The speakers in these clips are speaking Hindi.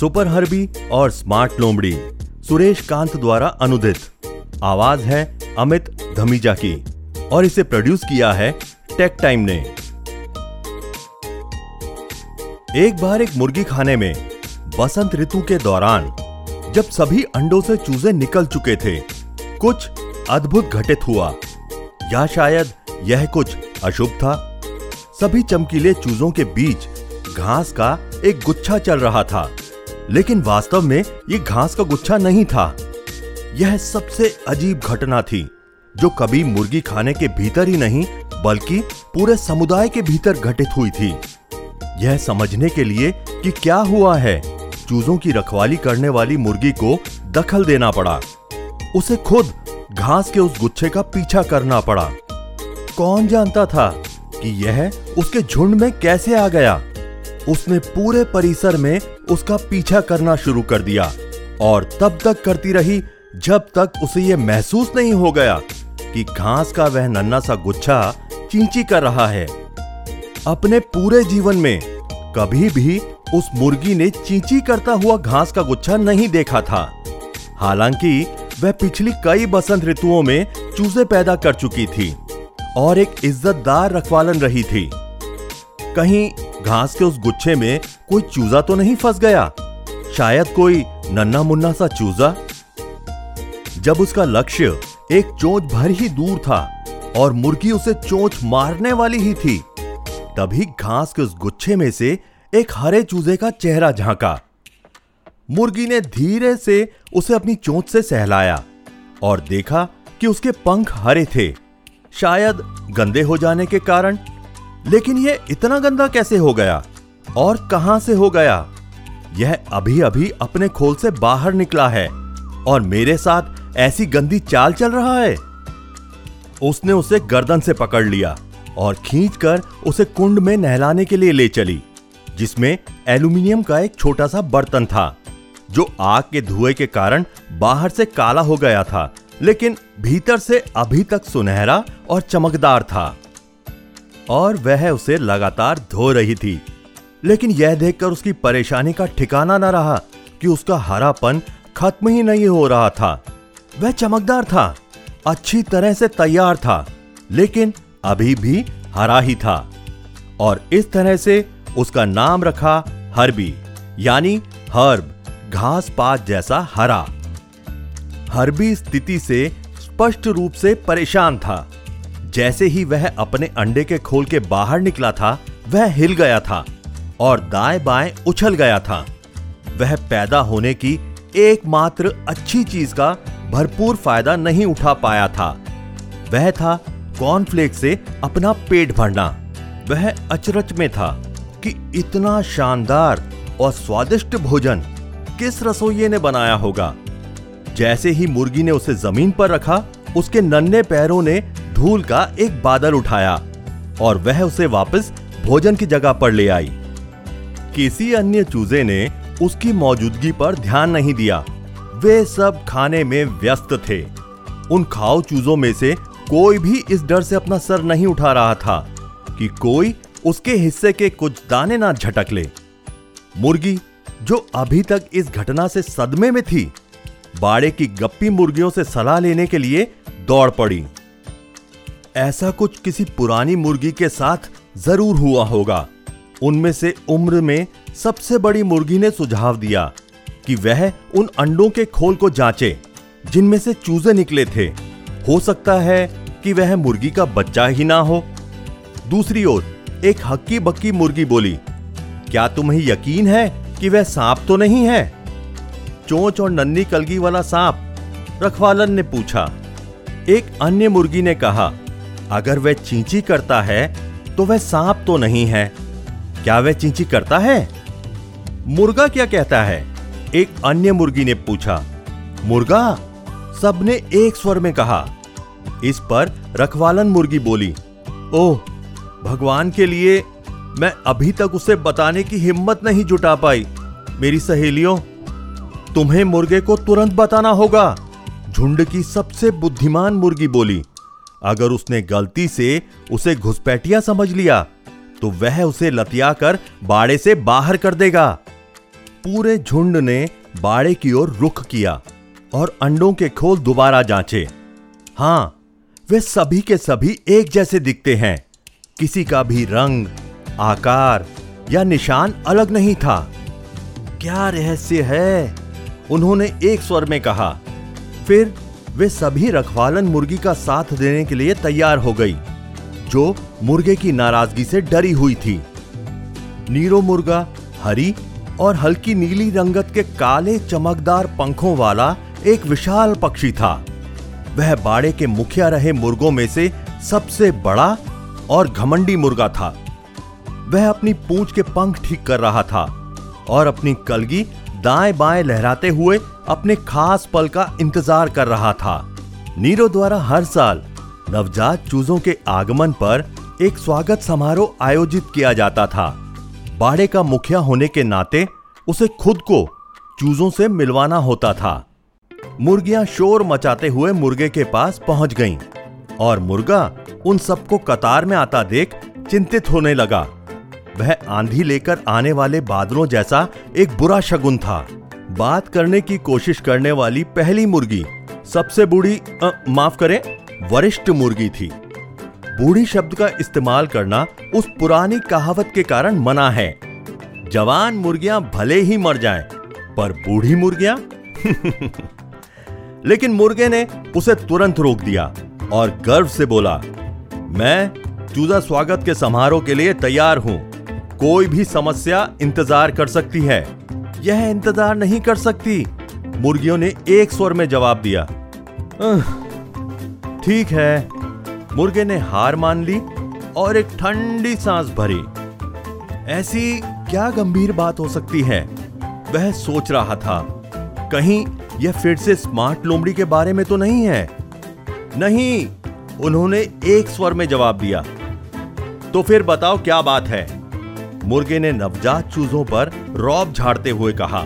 सुपर हरबी और स्मार्ट लोमड़ी। सुरेश कांत द्वारा अनुदित। आवाज़ है अमित धमीजा की और इसे प्रोड्यूस किया है टेक टाइम ने। एक बार एक मुर्गी खाने में, बसंत ऋतु के दौरान, जब सभी अंडों से चूजे निकल चुके थे, कुछ अद्भुत घटित हुआ। या शायद यह कुछ अशुभ था? सभी चमकीले चूजों के बीच घास का एक गुच्छा चल रहा था। लेकिन वास्तव में यह घास का गुच्छा नहीं था। यह सबसे अजीब घटना थी, जो कभी मुर्गी खाने के भीतर ही नहीं, बल्कि पूरे समुदाय के भीतर घटित हुई थी। यह समझने के लिए कि क्या हुआ है। चूजों की रखवाली करने वाली मुर्गी को दखल देना पड़ा। उसे खुद घास के उस गुच्छे का पीछा करना पड़ा। कौन जानता था कि यह उसके झुंड में कैसे आ गया? उसने पूरे परिसर में उसका पीछा करना शुरू कर दिया और तब तक करती रही जब तक उसे यह महसूस नहीं हो गया कि घास का वह नन्ना सा गुच्छा चींची कर रहा है। अपने पूरे जीवन में कभी भी उस मुर्गी ने चींची करता हुआ घास का गुच्छा नहीं देखा था। हालाँकि वह पिछली कई बसंत ऋतुओं में चूजे पैदा कर चुकी थी और एक इज्जतदार रखवालन रही थी। कहीं घास के उस गुच्छे में कोई चूजा तो नहीं फंस गया? शायद कोई नन्ना मुन्ना सा चूजा? जब उसका लक्ष्य एक चोंच भर ही दूर था और मुर्गी उसे चोंच मारने वाली ही थी, तभी घास के उस गुच्छे में से एक हरे चूजे का चेहरा झांका। मुर्गी ने धीरे से उसे अपनी चोंच से सहलाया और देखा कि उसके पंख हरे थे। शायद गंदे हो जाने के कारण लेकिन यह इतना गंदा कैसे हो गया? और कहाँ से हो गया? यह अभी अभी अपने खोल से बाहर निकला है और मेरे साथ ऐसी गंदी चाल चल रहा है। उसने उसे गर्दन से पकड़ लिया और खींचकर उसे कुंड में नहलाने के लिए ले चली, जिसमें एल्यूमिनियम का एक छोटा सा बर्तन था, जो आग के धुएँ के कारण बाहर से काला हो गया था, लेकिन भीतर से अभी तक सुनहरा और चमकदार था। और वह उसे लगातार धो रही थी। लेकिन यह देखकर उसकी परेशानी का ठिकाना न रहा कि उसका हरापन खत्म ही नहीं हो रहा था। वह चमकदार था, अच्छी तरह से तैयार था, लेकिन अभी भी हरा ही था। और इस तरह से उसका नाम रखा हरबी, यानी हर्ब घास पात जैसा हरा। हरबी स्थिति से स्पष्ट रूप से परेशान था। जैसे ही वह अपने अंडे के खोल के बाहर निकला था, वह हिल गया था और दाएँ बाएँ उछल गया था। वह पैदा होने की एकमात्र अच्छी चीज़ का भरपूर फ़ायदा नहीं उठा पाया था। वह था कॉर्नफ्लेक्स से अपना पेट भरना। वह अचरच में था कि इतना शानदार और स्वादिष्ट भोजन किस रसोइये ने बनाया होगा। जैसे ही मुर्गी ने उसे ज़मीन पर रखा, उसके नन्हे पैरों ने धूल का एक बादल उठाया और वह उसे वापस भोजन की जगह पर ले आई। किसी अन्य चूजे ने उसकी मौजूदगी पर ध्यान नहीं दिया। वे सब खाने में व्यस्त थे। उन खाओ चूजों में से कोई भी इस डर से अपना सर नहीं उठा रहा था कि कोई उसके हिस्से के कुछ दाने ना झटक ले। मुर्गी, जो अभी तक इस घटना से सदमे में थी, बाड़े की गप्पी मुर्गियों से सलाह लेने के लिए दौड़ पड़ी। ऐसा कुछ किसी पुरानी मुर्गी के साथ ज़रूर हुआ होगा। उनमें से उम्र में सबसे बड़ी मुर्गी ने सुझाव दिया कि वह उन अंडों के खोल को जांचे, जिनमें से चूजे निकले थे। हो सकता है कि वह मुर्गी का बच्चा ही ना हो। दूसरी ओर, एक हक्की बक्की मुर्गी बोली, क्या तुम्हें यकीन है कि वह सांप तो नहीं है? चोंच और नन्नी कलगी वाला सांप रखवालन ने पूछा। एक अन्य मुर्गी ने कहा अगर वह चींची करता है तो वह सांप तो नहीं है। क्या वह चींची करता है? मुर्गा क्या कहता है? एक अन्य मुर्गी ने पूछा। मुर्गा, सबने एक स्वर में कहा। इस पर रखवालन मुर्गी बोली, ओह, भगवान के लिए मैं अभी तक उसे बताने की हिम्मत नहीं जुटा पाई। मेरी सहेलियों, तुम्हें मुर्गे को तुरंत बताना होगा। झुंड की सबसे बुद्धिमान मुर्गी बोली अगर उसने गलती से उसे घुसपैठिया समझ लिया तो वह उसे लतिया कर बाड़े से बाहर कर देगा। पूरे झुंड ने बाड़े की ओर रुख किया और अंडों के खोल दोबारा जांचे। हाँ, वे सभी के सभी एक जैसे दिखते हैं। किसी का भी रंग, आकार या निशान अलग नहीं था। क्या रहस्य है? उन्होंने एक स्वर में कहा। फिर वे सभी रखवालन मुर्गी का साथ देने के लिए तैयार हो गई, जो मुर्गे की नाराज़गी से डरी हुई थी। नीरो मुर्गा, हरी और हल्की नीली रंगत के काले चमकदार पंखों वाला एक विशाल पक्षी था। वह बाड़े के मुखिया रहे मुर्गों में से सबसे बड़ा और घमंडी मुर्गा था। वह अपनी पूंछ के पंख ठीक कर रहा था और अपनी कलगी दाएँ बाएँ लहराते हुए अपने खास पल का इंतज़ार कर रहा था। नीरो द्वारा हर साल नवजात चूजों के आगमन पर एक स्वागत समारोह आयोजित किया जाता था। बाड़े का मुखिया होने के नाते उसे खुद को चूजों से मिलवाना होता था। मुर्गियाँ शोर मचाते हुए मुर्गे के पास पहुँच गईं और मुर्गा उन सबको कतार में आता देख चिंतित होने लगा। वह आंधी लेकर आने वाले बादलों जैसा एक बुरा शगुन था। बात करने की कोशिश करने वाली पहली मुर्गी सबसे बूढ़ी माफ़ करें वरिष्ठ मुर्गी थी। बूढ़ी शब्द का इस्तेमाल करना उस पुरानी कहावत के कारण मना है। जवान मुर्गियाँ भले ही मर जाएँ, पर बूढ़ी मुर्गियाँ? लेकिन मुर्गे ने उसे तुरंत रोक दिया और गर्व से बोला मैं चूजा स्वागत के समारोह के लिए तैयार हूँ। कोई भी समस्या इंतज़ार कर सकती है। यह इंतज़ार नहीं कर सकती। मुर्गियों ने एक स्वर में जवाब दिया। ठीक है। मुर्गे ने हार मान ली और एक ठंडी सांस भरी। ऐसी क्या गंभीर बात हो सकती है? वह सोच रहा था। कहीं यह फिर से स्मार्ट लोमड़ी के बारे में तो नहीं है। नहीं, उन्होंने एक स्वर में जवाब दिया। तो फिर बताओ क्या बात है? मुर्गे ने नवजात चूजों पर रौब झाड़ते हुए कहा,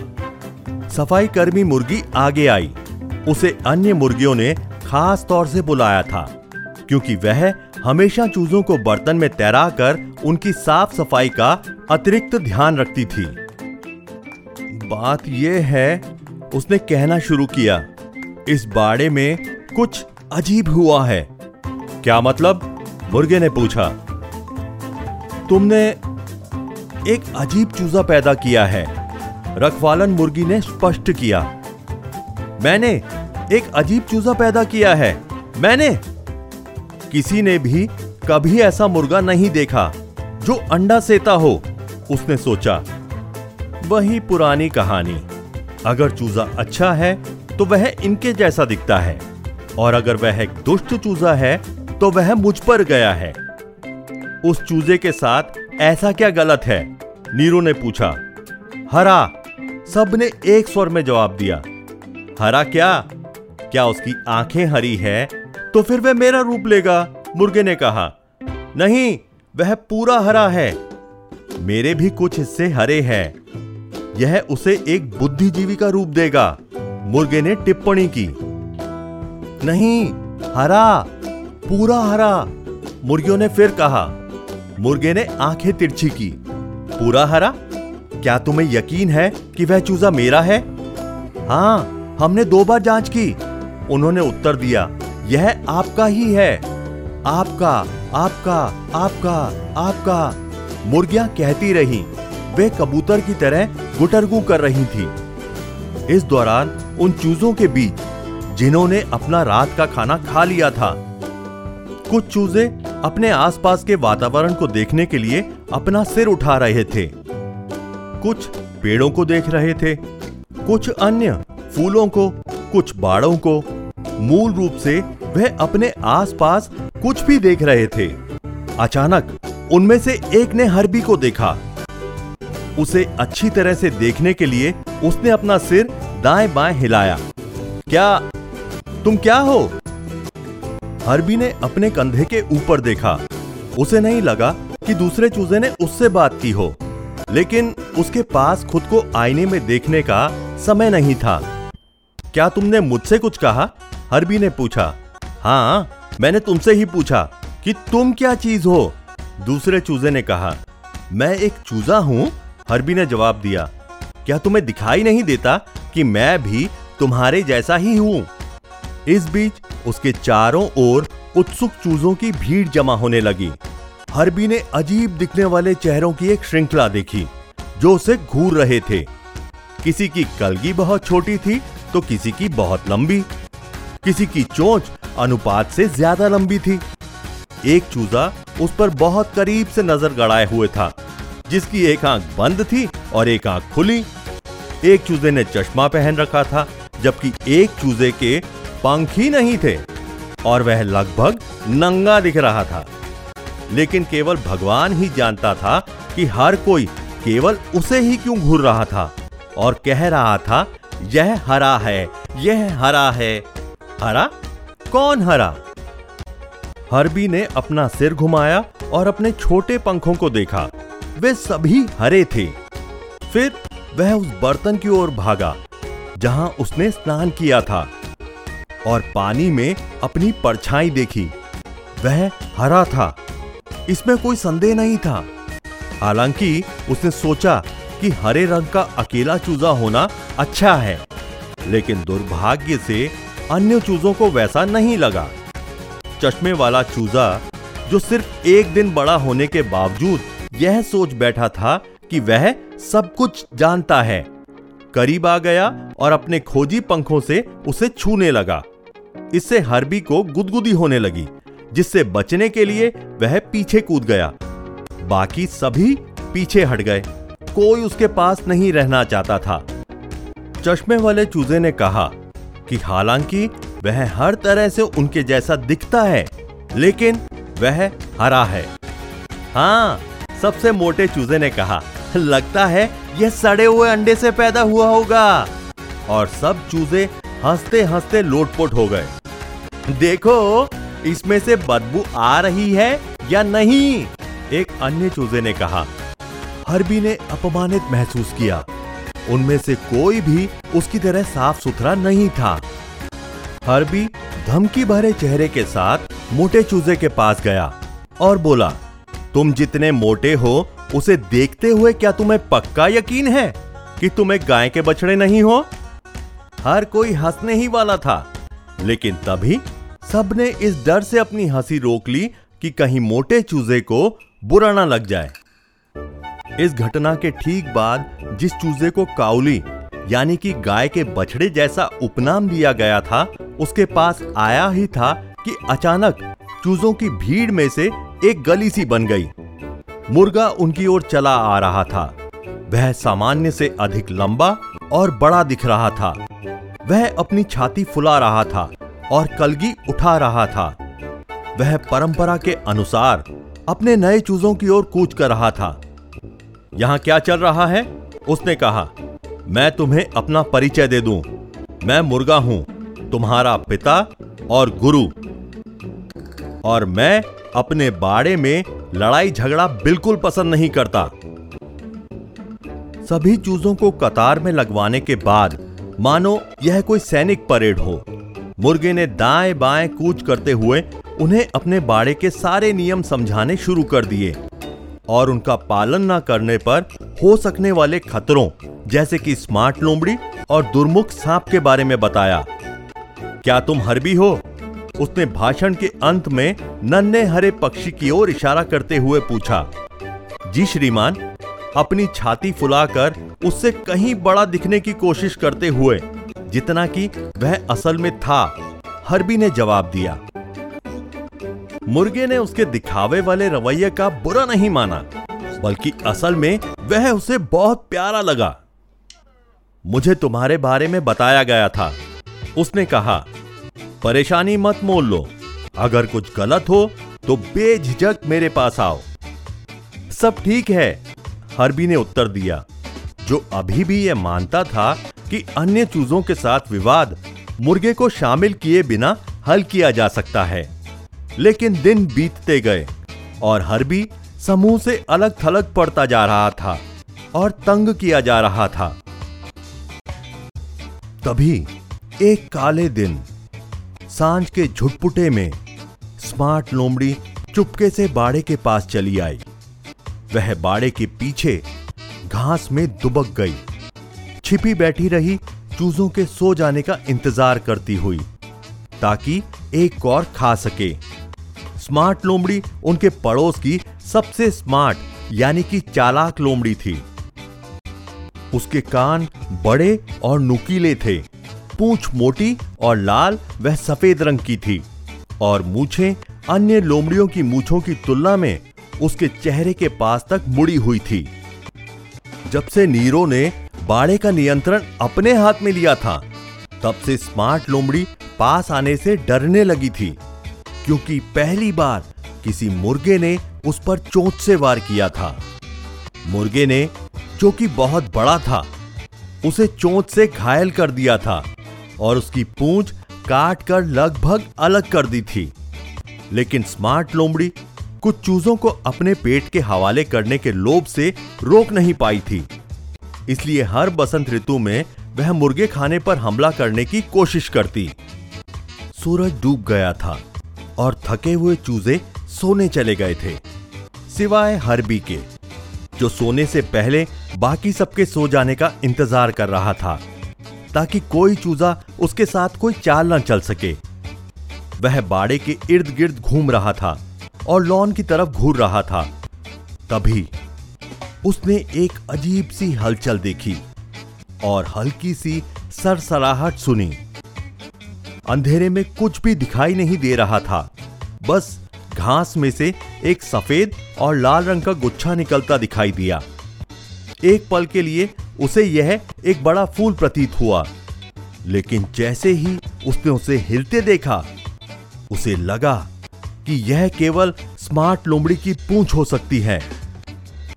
सफ़ाई कर्मी मुर्गी आगे आई। उसे अन्य मुर्गियों ने खास तौर से बुलाया था, क्योंकि वह हमेशा चूजों को बर्तन में तैरा कर उनकी साफ़ सफ़ाई का अतिरिक्त ध्यान रखती थी। बात यह है, उसने कहना शुरू किया, इस बाड़े में कुछ अजीब हुआ है। क्या मतलब? मुर्गे ने पूछा, तुमने एक अजीब चूजा पैदा किया है। रखवालन मुर्गी ने स्पष्ट किया। मैंने एक अजीब चूजा पैदा किया है। मैंने किसी ने भी कभी ऐसा मुर्गा नहीं देखा जो अंडा सेता हो, उसने सोचा। वही पुरानी कहानी। अगर चूजा अच्छा है तो वह इनके जैसा दिखता है। और अगर वह एक दुष्ट चूजा है तो वह मुझ पर गया है। उस चूजे के साथ ऐसा क्या गलत है? नीरू ने पूछा, हरा? सबने एक स्वर में जवाब दिया, हरा क्या? क्या उसकी आँखें हरी है? तो फिर वह मेरा रूप लेगा, मुर्गे ने कहा, नहीं, वह पूरा हरा है। मेरे भी कुछ हिस्से हरे हैं। यह उसे एक बुद्धिजीवी का रूप देगा, मुर्गे ने टिप्पणी की। नहीं, हरा, पूरा हरा, मुर्गियों ने फिर कहा। मुर्गे ने आँखें तिरछी की। पूरा हरा? क्या तुम्हें यकीन है कि वह चूजा मेरा है? हाँ हमने दो बार जाँच की। उन्होंने उत्तर दिया, यह आपका ही है। आपका आपका आपका आपका। मुर्गियाँ कहती रही, वे कबूतर की तरह गुटरगू कर रही थी। इस दौरान उन चूजों के बीच, जिन्होंने अपना रात का खाना खा लिया था, कुछ चूजे अपने आसपास के वातावरण को देखने के लिए अपना सिर उठा रहे थे। कुछ पेड़ों को देख रहे थे, कुछ अन्य फूलों को, कुछ बाड़ों को। मूल रूप से वह अपने आसपास कुछ भी देख रहे थे। अचानक उनमें से एक ने हरबी को देखा। उसे अच्छी तरह से देखने के लिए उसने अपना सिर दाएँ बाएँ हिलाया। क्या तुम क्या हो? हरबी ने अपने कंधे के ऊपर देखा। उसे नहीं लगा कि दूसरे चूजे ने उससे बात की हो। लेकिन उसके पास खुद को आईने में देखने का समय नहीं था। क्या तुमने मुझसे कुछ कहा? हरबी ने पूछा। हाँ मैंने तुमसे ही पूछा कि तुम क्या चीज़ हो? दूसरे चूजे ने कहा, मैं एक चूजा हूँ। हरबी ने जवाब दिया, क्या तुम्हें दिखाई नहीं देता कि मैं भी तुम्हारे जैसा ही हूँ? इस बीच उसके चारों ओर उत्सुक चूजों की भीड़ जमा होने लगी। हरबी ने अजीब दिखने वाले चेहरों की एक श्रृंखला देखी, जो उसे घूर रहे थे। किसी की कलगी बहुत छोटी थी तो किसी की बहुत लंबी। किसी की चोंच अनुपात से ज़्यादा लंबी थी। एक चूजा उस पर बहुत करीब से नज़र गड़ाए हुए था, जिसकी एक आँख बंद थी और एक आँख खुली। एक चूजे ने चश्मा पहन रखा था, जबकि एक चूजे के पंख ही नहीं थे, और वह लगभग नंगा दिख रहा था। लेकिन केवल भगवान ही जानता था कि हर कोई केवल उसे ही क्यों घूर रहा था और कह रहा था, यह हरा है, यह हरा है। हरा? कौन हरा? हरबी ने अपना सिर घुमाया और अपने छोटे पंखों को देखा। वे सभी हरे थे। फिर वह उस बर्तन की ओर भागा, जहाँ उसने स्नान किया था और पानी में अपनी परछाई देखी। वह हरा था। इसमें कोई संदेह नहीं था। हालाँकि उसने सोचा कि हरे रंग का अकेला चूजा होना अच्छा है, लेकिन दुर्भाग्य से अन्य चूजों को वैसा नहीं लगा। चश्मे वाला चूजा, जो सिर्फ़ एक दिन बड़ा होने के बावजूद यह सोच बैठा था कि वह सब कुछ जानता है, करीब आ गया और अपने खोजी पंखों से उसे छूने लगा। इससे हरबी को गुदगुदी होने लगी। जिससे बचने के लिए वह पीछे कूद गया। बाकी सभी पीछे हट गए। कोई उसके पास नहीं रहना चाहता था। चश्मे वाले चूजे ने कहा कि हालाँकि वह हर तरह से उनके जैसा दिखता है, लेकिन वह हरा है। हाँ सबसे मोटे चूजे ने कहा, लगता है यह सड़े हुए अंडे से पैदा हुआ होगा। और सब चूजे हँसते हँसते लोटपोट हो गए। देखो इसमें से बदबू आ रही है या नहीं? एक अन्य चूजे ने कहा, हरबी ने अपमानित महसूस किया। उनमें से कोई भी उसकी तरह साफ़ सुथरा नहीं था। हरबी धमकी भरे चेहरे के साथ मोटे चूजे के पास गया और बोला, तुम जितने मोटे हो, उसे देखते हुए क्या तुम्हें पक्का यकीन है कि तुम एक गाय के बछड़े नहीं हो? हर कोई हंसने ही वाला था, लेकिन तभी सबने इस डर से अपनी हँसी रोक ली कि कहीं मोटे चूजे को बुरा ना लग जाए। इस घटना के ठीक बाद जिस चूजे को काउली, यानी कि गाय के बछड़े जैसा उपनाम दिया गया था, उसके पास आया ही था कि अचानक चूजों की भीड़ में से एक गली सी बन गई। मुर्गा उनकी ओर चला आ रहा था। वह सामान्य से अधिक लंबा और बड़ा दिख रहा था। वह अपनी छाती फुला रहा था। और कलगी उठा रहा था। वह परंपरा के अनुसार अपने नए चूजों की ओर कूच कर रहा था। यहाँ क्या चल रहा है? उसने कहा, मैं तुम्हें अपना परिचय दे दूँ। मैं मुर्गा हूँ, तुम्हारा पिता और गुरु। और मैं अपने बाड़े में लड़ाई झगड़ा बिल्कुल पसंद नहीं करता। सभी चूजों को कतार में लगवाने के बाद मानो यह कोई सैनिक परेड हो। मुर्गे ने दाएँ बाएँ कूच करते हुए उन्हें अपने बाड़े के सारे नियम समझाने शुरू कर दिए और उनका पालन न करने पर हो सकने वाले खतरों, जैसे कि स्मार्ट लोमड़ी और दुर्मुख सांप के बारे में बताया। क्या तुम हरबी हो? उसने भाषण के अंत में नन्हे हरे पक्षी की ओर इशारा करते हुए पूछा। जी श्रीमान, अपनी छाती फुलाकर उससे कहीं बड़ा दिखने की कोशिश करते हुए जितना कि वह असल में था, हरबी ने जवाब दिया। मुर्गे ने उसके दिखावे वाले रवैये का बुरा नहीं माना, बल्कि असल में वह उसे बहुत प्यारा लगा। मुझे तुम्हारे बारे में बताया गया था। उसने कहा, परेशानी मत मोल लो। अगर कुछ गलत हो तो बेझिझक मेरे पास आओ। सब ठीक है, हरबी ने उत्तर दिया। जो अभी भी यह मानता था कि अन्य चूजों के साथ विवाद मुर्गे को शामिल किए बिना हल किया जा सकता है। लेकिन दिन बीतते गए और हरबी समूह से अलग थलग पड़ता जा रहा था और तंग किया जा रहा था। तभी एक काले दिन साँझ के झुटपुटे में स्मार्ट लोमड़ी चुपके से बाड़े के पास चली आई। वह बाड़े के पीछे घास में दुबक गई। छिपी बैठी रही, चूजों के सो जाने का इंतज़ार करती हुई, ताकि एक और खा सके। स्मार्ट लोमड़ी उनके पड़ोस की सबसे स्मार्ट, यानी कि चालाक लोमड़ी थी। उसके कान बड़े और नुकीले थे। पूंछ मोटी और लाल, वह सफ़ेद रंग की थी। और मूछें अन्य लोमड़ियों की मूछों की तुलना में उसके चेहरे के पास तक मुड़ी हुई थी। जब से नीरो ने बाड़े का नियंत्रण अपने हाथ में लिया था, तब से स्मार्ट लोमड़ी पास आने से डरने लगी थी, क्योंकि पहली बार किसी मुर्गे ने उस पर चोंच से वार किया था। मुर्गे ने, जो कि बहुत बड़ा था, उसे चोट से घायल कर दिया था और उसकी पूंछ काट कर लगभग अलग कर दी थी। लेकिन स्मार्ट लोमड़ी कुछ चूजों को अपने पेट के हवाले करने के लोभ से रोक नहीं पाई थी। इसलिए हर बसंत ऋतु में वह मुर्गे खाने पर हमला करने की कोशिश करती। सूरज डूब गया था और थके हुए चूजे सोने चले गए थे, सिवाय हरबी के, जो सोने से पहले बाकी सबके सो जाने का इंतज़ार कर रहा था, ताकि कोई चूजा उसके साथ कोई चाल न चल सके। वह बाड़े के इर्द गिर्द घूम रहा था। और लॉन की तरफ़ घूर रहा था। तभी उसने एक अजीब सी हलचल देखी और हल्की सी सरसराहट सुनी। अंधेरे में कुछ भी दिखाई नहीं दे रहा था। बस घास में से एक सफ़ेद और लाल रंग का गुच्छा निकलता दिखाई दिया। एक पल के लिए उसे यह एक बड़ा फूल प्रतीत हुआ। लेकिन जैसे ही उसने उसे हिलते देखा, उसे लगा कि यह केवल स्मार्ट लोमड़ी की पूंछ हो सकती है।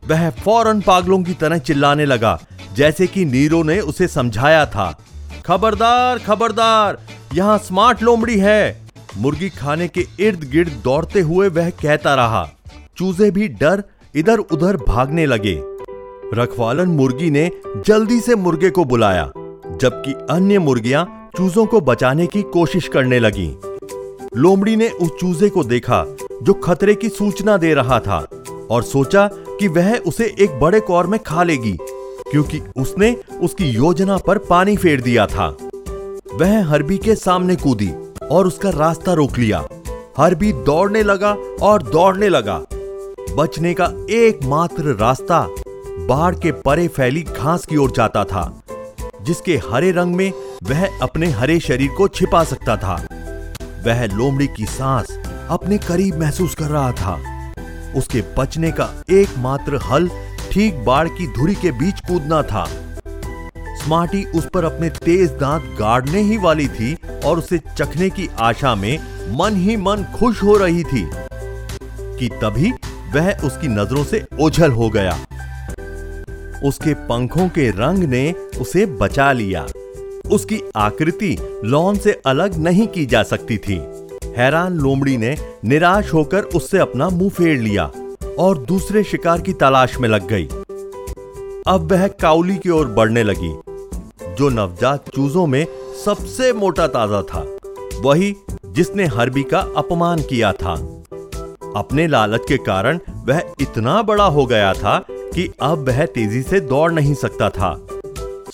वह फ़ौरन पागलों की तरह चिल्लाने लगा, जैसे कि नीरो ने उसे समझाया था। खबरदार खबरदार, यहाँ स्मार्ट लोमड़ी है। मुर्गी खाने के इर्द गिर्द दौड़ते हुए वह कहता रहा। चूजे भी डर इधर उधर भागने लगे। रखवालन मुर्गी ने जल्दी से मुर्गे को बुलाया, जबकि अन्य मुर्गियाँ चूजों को बचाने की कोशिश करने लगीं। लोमड़ी ने उस चूजे को देखा, जो खतरे की सूचना दे रहा था, और सोचा कि वह उसे एक बड़े कौर में खा लेगी, क्योंकि उसने उसकी योजना पर पानी फेर दिया था। वह हरबी के सामने कूदी और उसका रास्ता रोक लिया। हरबी दौड़ने लगा और दौड़ने लगा। बचने का एकमात्र रास्ता बाढ़ के परे फैली घास की ओर जाता था, जिसके हरे रंग में वह अपने हरे शरीर को छिपा सकता था। वह लोमड़ी की सांस अपने करीब महसूस कर रहा था। उसके बचने का एकमात्र हल ठीक बाढ़ की धुरी के बीच कूदना था। स्मार्टी उस पर अपने तेज दांत गाड़ने ही वाली थी और उसे चखने की आशा में मन ही मन खुश हो रही थी कि तभी वह उसकी नज़रों से ओझल हो गया। उसके पंखों के रंग ने उसे बचा लिया। उसकी आकृति लॉन से अलग नहीं की जा सकती थी। हैरान लोमड़ी ने निराश होकर उससे अपना मुँह फेर लिया और दूसरे शिकार की तलाश में लग गई। अब वह काउली की ओर बढ़ने लगी, जो नवजात चूजों में सबसे मोटा ताज़ा था, वही जिसने हरबी का अपमान किया था। अपने लालच के कारण वह इतना बड़ा हो गया था कि अब वह तेज़ी से दौड़ नहीं सकता था।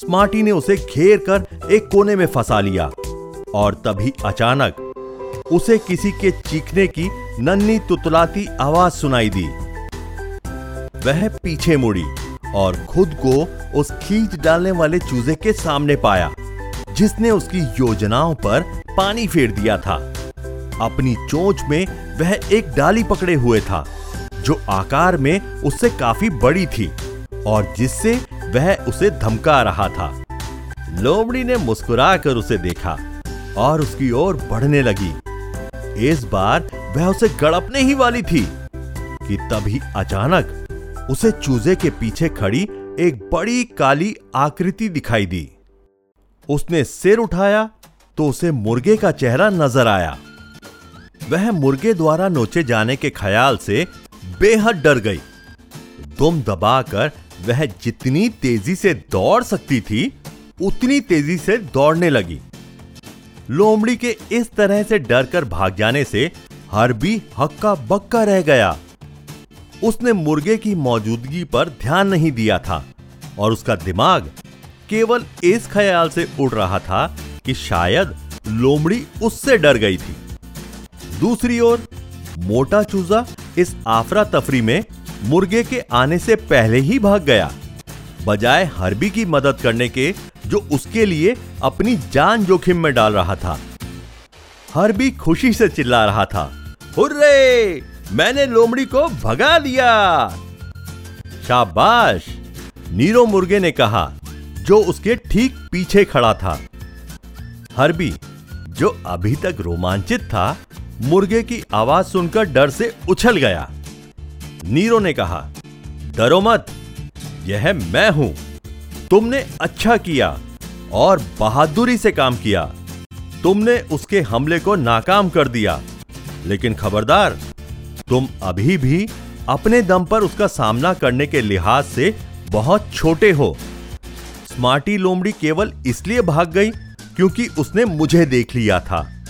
स्मार्टी ने उसे घेर कर एक कोने में फंसा लिया। और तभी अचानक उसे किसी के चीखने की नन्ही तुतलाती आवाज़ सुनाई दी। वह पीछे मुड़ी और खुद को उस खींच डालने वाले चूजे के सामने पाया, जिसने उसकी योजनाओं पर पानी फेर दिया था। अपनी चोंच में वह एक डाली पकड़े हुए था, जो आकार में उससे काफ़ी बड़ी थी और जिससे वह उसे धमका रहा था। लोमड़ी ने मुस्कुराकर उसे देखा और उसकी ओर बढ़ने लगी। इस बार वह उसे गड़पने ही वाली थी कि तभी अचानक उसे चूजे के पीछे खड़ी एक बड़ी काली आकृति दिखाई दी। उसने सिर उठाया तो उसे मुर्गे का चेहरा नज़र आया। वह मुर्गे द्वारा नोचे जाने के ख्याल से बेहद डर गई। दुम दबाकर वह जितनी तेज़ी से दौड़ सकती थी, उतनी तेज़ी से दौड़ने लगी। लोमड़ी के इस तरह से डर कर भाग जाने से हरबी हक्का बक्का रह गया। उसने मुर्गे की मौजूदगी पर ध्यान नहीं दिया था और उसका दिमाग केवल इस ख्याल से उड़ रहा था कि शायद लोमड़ी उससे डर गई थी। दूसरी ओर, मोटा चूजा इस आफरा तफरी में मुर्गे के आने से पहले ही भाग गया। बजाय हरबी की मदद करने के, जो उसके लिए अपनी जान जोखिम में डाल रहा था। हरबी खुशी से चिल्ला रहा था, हुर्रे! मैंने लोमड़ी को भगा दिया! शाबाश! नीरो मुर्गे ने कहा, जो उसके ठीक पीछे खड़ा था। हरबी, जो अभी तक रोमांचित था, मुर्गे की आवाज़ सुनकर डर से उछल गया। नीरो ने कहा, डरो मत, यह मैं हूँ। तुमने अच्छा किया और बहादुरी से काम किया। तुमने उसके हमले को नाकाम कर दिया। लेकिन खबरदार, तुम अभी भी अपने दम पर उसका सामना करने के लिहाज से बहुत छोटे हो। स्मार्टी लोमड़ी केवल इसलिए भाग गई क्योंकि उसने मुझे देख लिया था।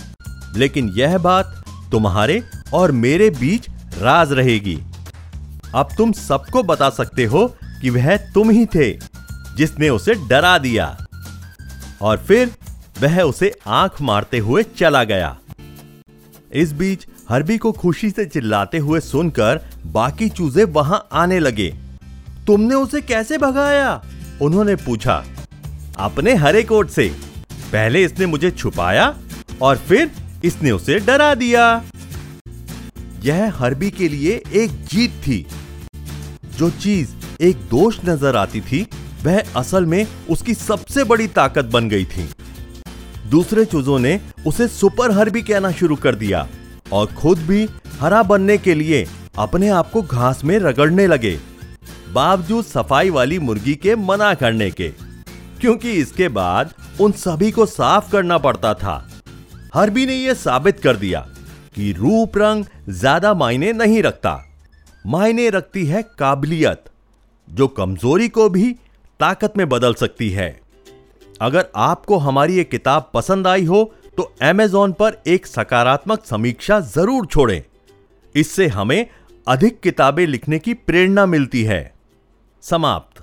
लेकिन यह बात तुम्हारे और मेरे बीच राज रहेगी। अब तुम सबको बता सकते हो कि वह तुम ही थे, जिसने उसे डरा दिया। और फिर वह उसे आँख मारते हुए चला गया। इस बीच हरबी को खुशी से चिल्लाते हुए सुनकर बाकी चूजे वहाँ आने लगे। तुमने उसे कैसे भगाया? उन्होंने पूछा। अपने हरे कोट से। पहले इसने मुझे छुपाया और फिर इसने उसे डरा दिया। यह हरबी के लिए एक जीत थी। जो चीज़ एक दोष नज़र आती थी, वह असल में उसकी सबसे बड़ी ताकत बन गई थी। दूसरे चूजों ने उसे सुपर हरबी कहना शुरू कर दिया और खुद भी हरा बनने के लिए अपने आप को घास में रगड़ने लगे, बावजूद सफ़ाई वाली मुर्गी के मना करने के, क्योंकि इसके बाद उन सभी को साफ़ करना पड़ता था। हरबी ने यह साबित कर दिया कि रूप रंग ज़्यादा मायने नहीं रखता। मायने रखती है काबिलियत, जो कमज़ोरी को भी ताकत में बदल सकती है। अगर आपको हमारी ये किताब पसंद आई हो तो अमेजोन पर एक सकारात्मक समीक्षा ज़रूर छोड़ें। इससे हमें अधिक किताबें लिखने की प्रेरणा मिलती है। समाप्त।